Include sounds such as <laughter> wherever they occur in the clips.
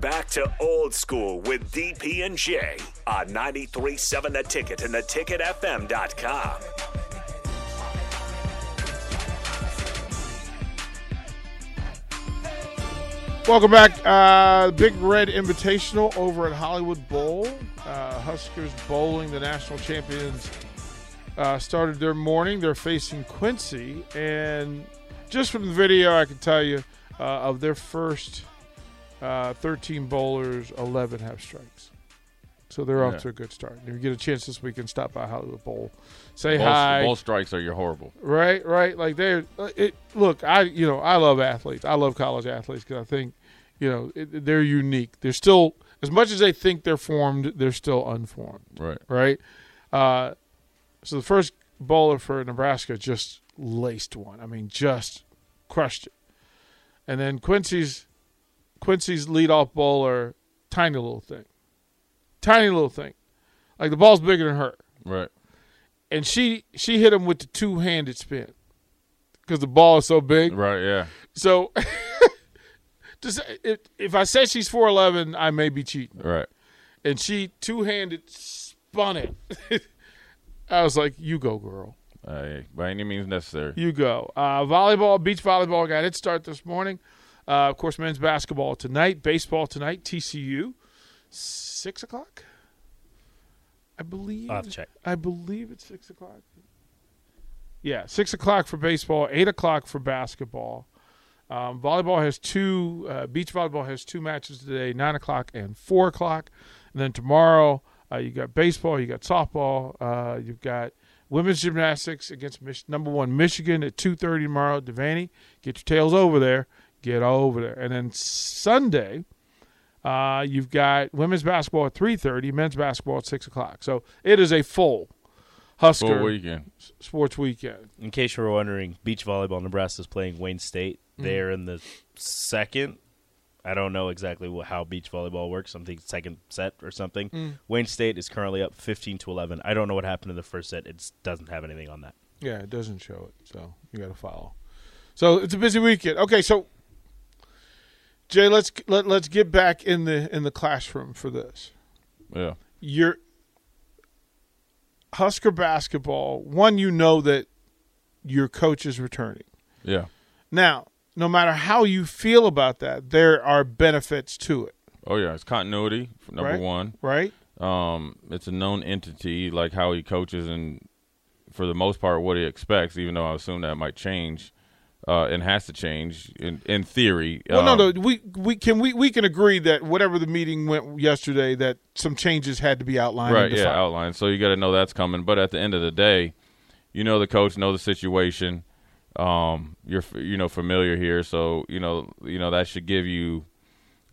back to old school with DP and J on 93.7 The Ticket and theticketfm.com. Welcome back. Uh, Big Red Invitational over at Hollywood Bowl. Uh, Huskers bowling, the national champions, uh, started their morning. They're facing Quincy. And just from the video, I can tell you uh, of their first uh, 13 bowlers, 11 have strikes. So they're off Yeah. to a good start. If you get a chance this weekend, stop by Hollywood Bowl. Say Both, hi. both strikes are you're horrible. Right, right. Like they're it. Look, I you know I love athletes. I love college athletes because I think you know it, they're unique. They're still as much as they think they're formed, they're still unformed. Right. Right. Uh, so the first bowler for Nebraska just laced one. I mean, just crushed it. And then Quincy's Quincy's leadoff bowler, tiny little thing, tiny little thing, like the ball's bigger than her Right. and she she hit him with the two handed spin because the ball is so big. Right. Yeah. So, <laughs> just if, if I said she's four eleven, I may be cheating. Right. And she two handed spun it. <laughs> I was like, "You go, girl. Uh, by any means necessary. You go." Uh, volleyball, beach volleyball got its start this morning. Uh, of course, men's basketball tonight, baseball tonight, TCU, six o'clock. I believe. I'll have to check. I believe it's six o'clock. Yeah, six o'clock for baseball, eight o'clock for basketball. Um, volleyball has two. Uh, beach volleyball has two matches today, nine o'clock and four o'clock. And then tomorrow, uh, you got baseball, you got softball, uh, you've got women's gymnastics against Mich- number one Michigan at two thirty tomorrow. Devaney, get your tails over there. Get over there. And then Sunday, uh, you've got women's basketball at three thirty, men's basketball at six o'clock. So it is a full Husker Full weekend. sports weekend. In case you were wondering, beach volleyball Nebraska is playing Wayne State. Mm. They're in the second. I don't know exactly how beach volleyball works. I Something second set or something. Mm. Wayne State is currently up fifteen to eleven. I don't know what happened in the first set. It doesn't have anything on that. Yeah, it doesn't show it, so you got to follow. So it's a busy weekend. Okay, so Jay, let's let, let's get back in the in the classroom for this. Yeah. Your Husker basketball. One, you know that your coach is returning. Yeah. Now, no matter how you feel about that, there are benefits to it, Oh yeah. It's continuity. Number Right. one. right? Um, it's a known entity, like how he coaches and for the most part what he expects. Even though I assume that might change, uh, and has to change in in theory. Well, no, Um, no, we we can we, we can agree that whatever the meeting went yesterday, that some changes had to be outlined. right yeah outlined. so you got to know that's coming but at the end of the day you know the coach know the situation um you're you know familiar here so you know you know that should give you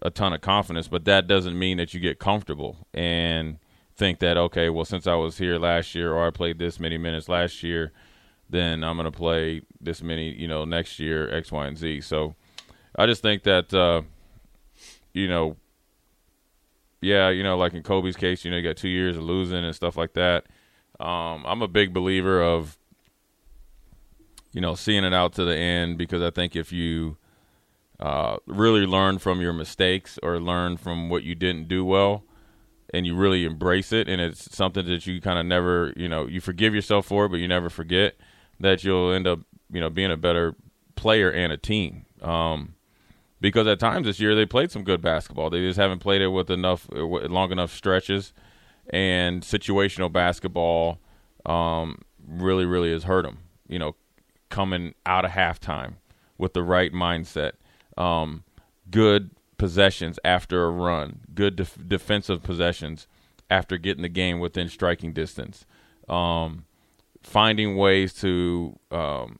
a ton of confidence but that doesn't mean that you get comfortable and think that okay well since I was here last year or I played this many minutes last year then I'm going to play this many you know next year x y and z so I just think that uh you know yeah, you know, like in Kobe's case, you know, you got two years of losing and stuff like that. Um, I'm a big believer of, you know, seeing it out to the end because I think if you uh, really learn from your mistakes or learn from what you didn't do well, and you really embrace it, and it's something that you kind of never, you know, you forgive yourself for but you never forget that you'll end up, you know, being a better player and a team. Um, because at times this year they played some good basketball. They just haven't played it with enough long enough stretches, and situational basketball um, really, really has hurt them. You know, coming out of halftime with the right mindset, um, good possessions after a run, good def- defensive possessions after getting the game within striking distance, um, finding ways to um,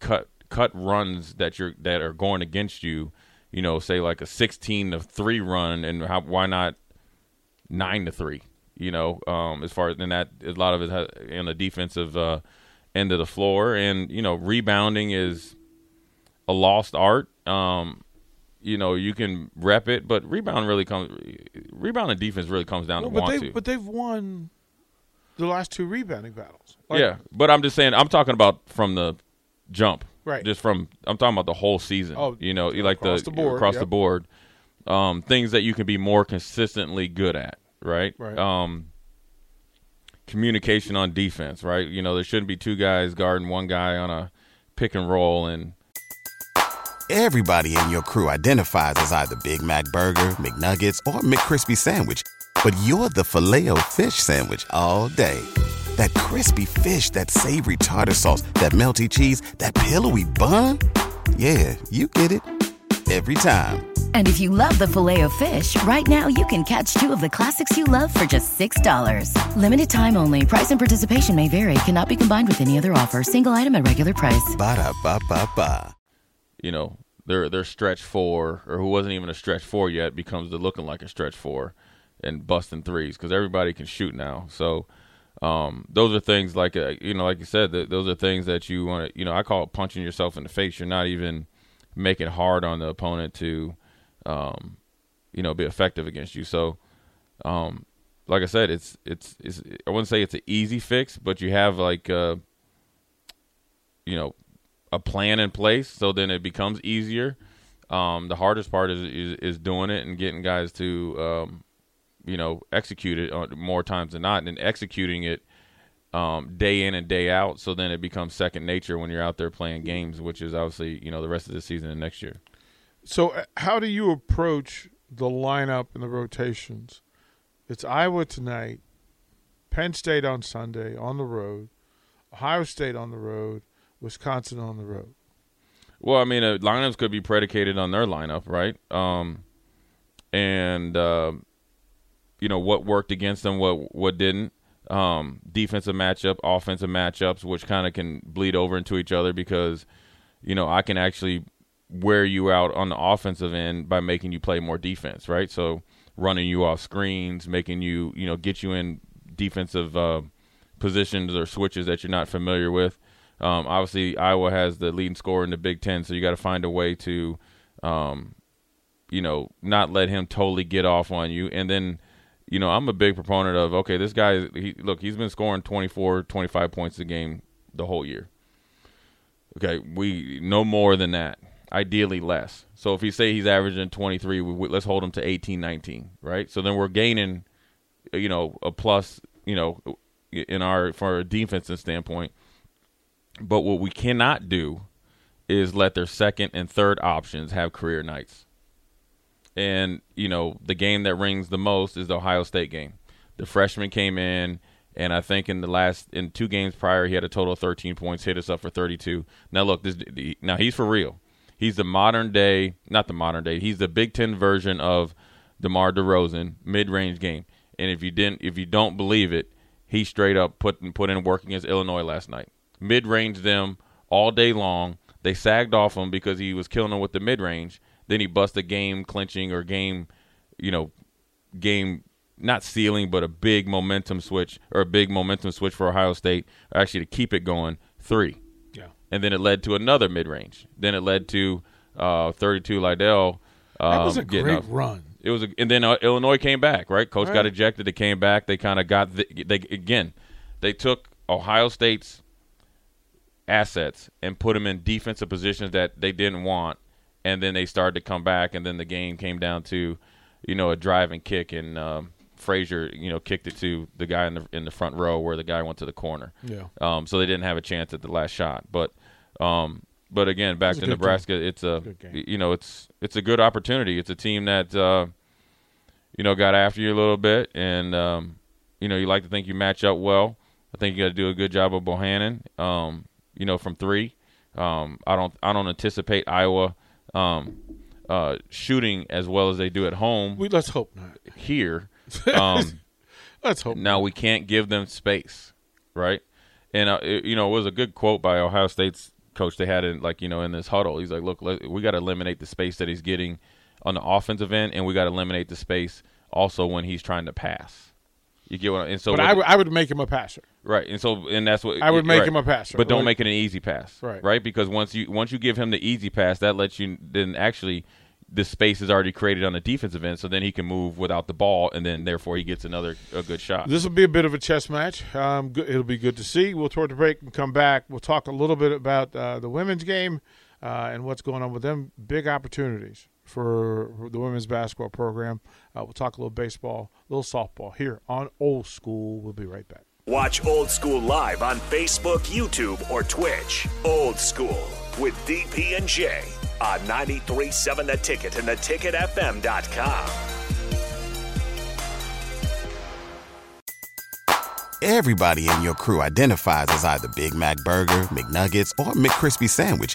cut cut runs that you're that are going against you. You know, say like a sixteen to three run, and how, why not nine to three? You know, um, as far as and that a lot of it has, in the defensive uh, end of the floor, and you know, rebounding is a lost art. Um, you know, you can rep it, but rebound really comes. Rebound and defense really comes down Well, to but want they to. but they've won the last two rebounding battles. yeah, but I'm just saying. I'm talking about from the jump. Right. Just from I'm talking about the whole season. Oh, you know, you like across the, the board, across yep. the board. um, things that you can be more consistently good at, right? Right. Um, communication on defense, right? You know, there shouldn't be two guys guarding one guy on a pick and roll, and Everybody in your crew identifies as either Big Mac Burger, McNuggets, or McCrispy Sandwich. But you're the filet fish Sandwich all day. That crispy fish, that savory tartar sauce, that melty cheese, that pillowy bun. Yeah, you get it. Every time. And if you love the filet of fish, right now you can catch two of the classics you love for just $6. Limited time only. Price and participation may vary. Cannot be combined with any other offer. Single item at regular price. Ba-da-ba-ba-ba. you know, their their stretch four or who wasn't even a stretch four yet becomes the looking like a stretch four and busting threes because everybody can shoot now. So um, those are things like uh, you know, like you said, th- those are things that you want to. You know, I call it punching yourself in the face. You're not even making hard on the opponent to, um, you know, be effective against you. So, um, like I said, it's it's it's. I wouldn't say it's an easy fix, but you have like. Uh, you know, a plan in place, so then it becomes easier. Um, the hardest part is, is is doing it and getting guys to, um, you know, execute it more times than not, and executing it um, day in and day out. So then it becomes second nature when you're out there playing games, which is obviously you know the rest of the season and next year. So, uh, how do you approach the lineup and the rotations? It's Iowa tonight, Penn State on Sunday on the road, Ohio State on the road, Wisconsin on the road. Well, I mean, uh, lineups could be predicated on their lineup, right? Um, and uh, you know what worked against them, what what didn't. Um, defensive matchup, offensive matchups, which kind of can bleed over into each other because you know I can actually wear you out on the offensive end by making you play more defense, right? So running you off screens, making you you know get you in defensive uh, positions or switches that you're not familiar with. Um, obviously, Iowa has the leading scorer in the Big Ten, so you got to find a way to, um, you know, not let him totally get off on you. And then, you know, I'm a big proponent of okay, this guy, he, look, he's been scoring 24, 25 points a game the whole year. Okay, we no more than that. Ideally less. So if you say he's averaging 23, we, we, let's hold him to 18, 19, right? So then we're gaining, uh, you know, a plus, you know, in our for a defensive standpoint. But what we cannot do is let their second and third options have career nights. And, you know, the game that rings the most is the Ohio State game. The freshman came in, and I think in the last in two games prior, he had a total of 13 points, hit us up for 32. Now look, this now he's for real. He's the modern day, not the modern day. He's the Big Ten version of DeMar DeRozan mid-range game. And if you didn't, if you don't believe it, he straight up put put in work against Illinois last night. Mid-range them all day long. They sagged off him because he was killing them with the mid-range. Then he bust a game clinching or game, you know, game not sealing, but a big momentum switch or a big momentum switch for Ohio State, actually to keep it going. Three, Yeah. and then it led to another mid range. Then it led to uh, 32 Liddell. Um, That was a getting great up. run. It was, a, and then uh, Illinois came back. Right, coach got ejected. They came back. They kind of got the, they again. They took Ohio State's assets and put them in defensive positions that they didn't want, and then they started to come back. And then the game came down to, you know, a drive and kick, and um, Frazier, you know, kicked it to the guy in the in the front row where the guy went to the corner. Yeah. Um, so they didn't have a chance at the last shot. But um, but again, back It was a to Nebraska, it's a Good you know it's it's a good opportunity. It's a team that uh, you know got after you a little bit, and um, you know you like to think you match up well. I think you got to do a good job of Bohannon. Um, you know from three. Um, I don't I don't anticipate Iowa um, uh, shooting as well as they do at home We let's hope not. here. <laughs> Um, Let's hope. now we can't give them space, right? And uh, it, you know, it was a good quote by Ohio State's coach. They had it like you know in this huddle. He's like, "Look, let, we got to eliminate the space that he's getting on the offensive end, and we got to eliminate the space also when he's trying to pass." You get what? I, and so, But I would- I would make him a passer. Right, and so and that's what I would make right. him a passer, but don't make it an easy pass, Right. Right, because once you once you give him the easy pass, that lets you then actually the space is already created on the defensive end, so then he can move without the ball, and then therefore he gets another a good shot. This will be a bit of a chess match. Um, good, it'll be good to see. We'll toward the break and come back. We'll talk a little bit about uh, the women's game uh, and what's going on with them. Big opportunities for the women's basketball program. Uh, we'll talk a little baseball, a little softball here on Old School. We'll be right back. Watch Old School live on Facebook, YouTube, or Twitch. Old School with DP and J on 93.7 The Ticket and theticketfm.com. Everybody in your crew identifies as either Big Mac Burger, McNuggets, or McCrispy Sandwich.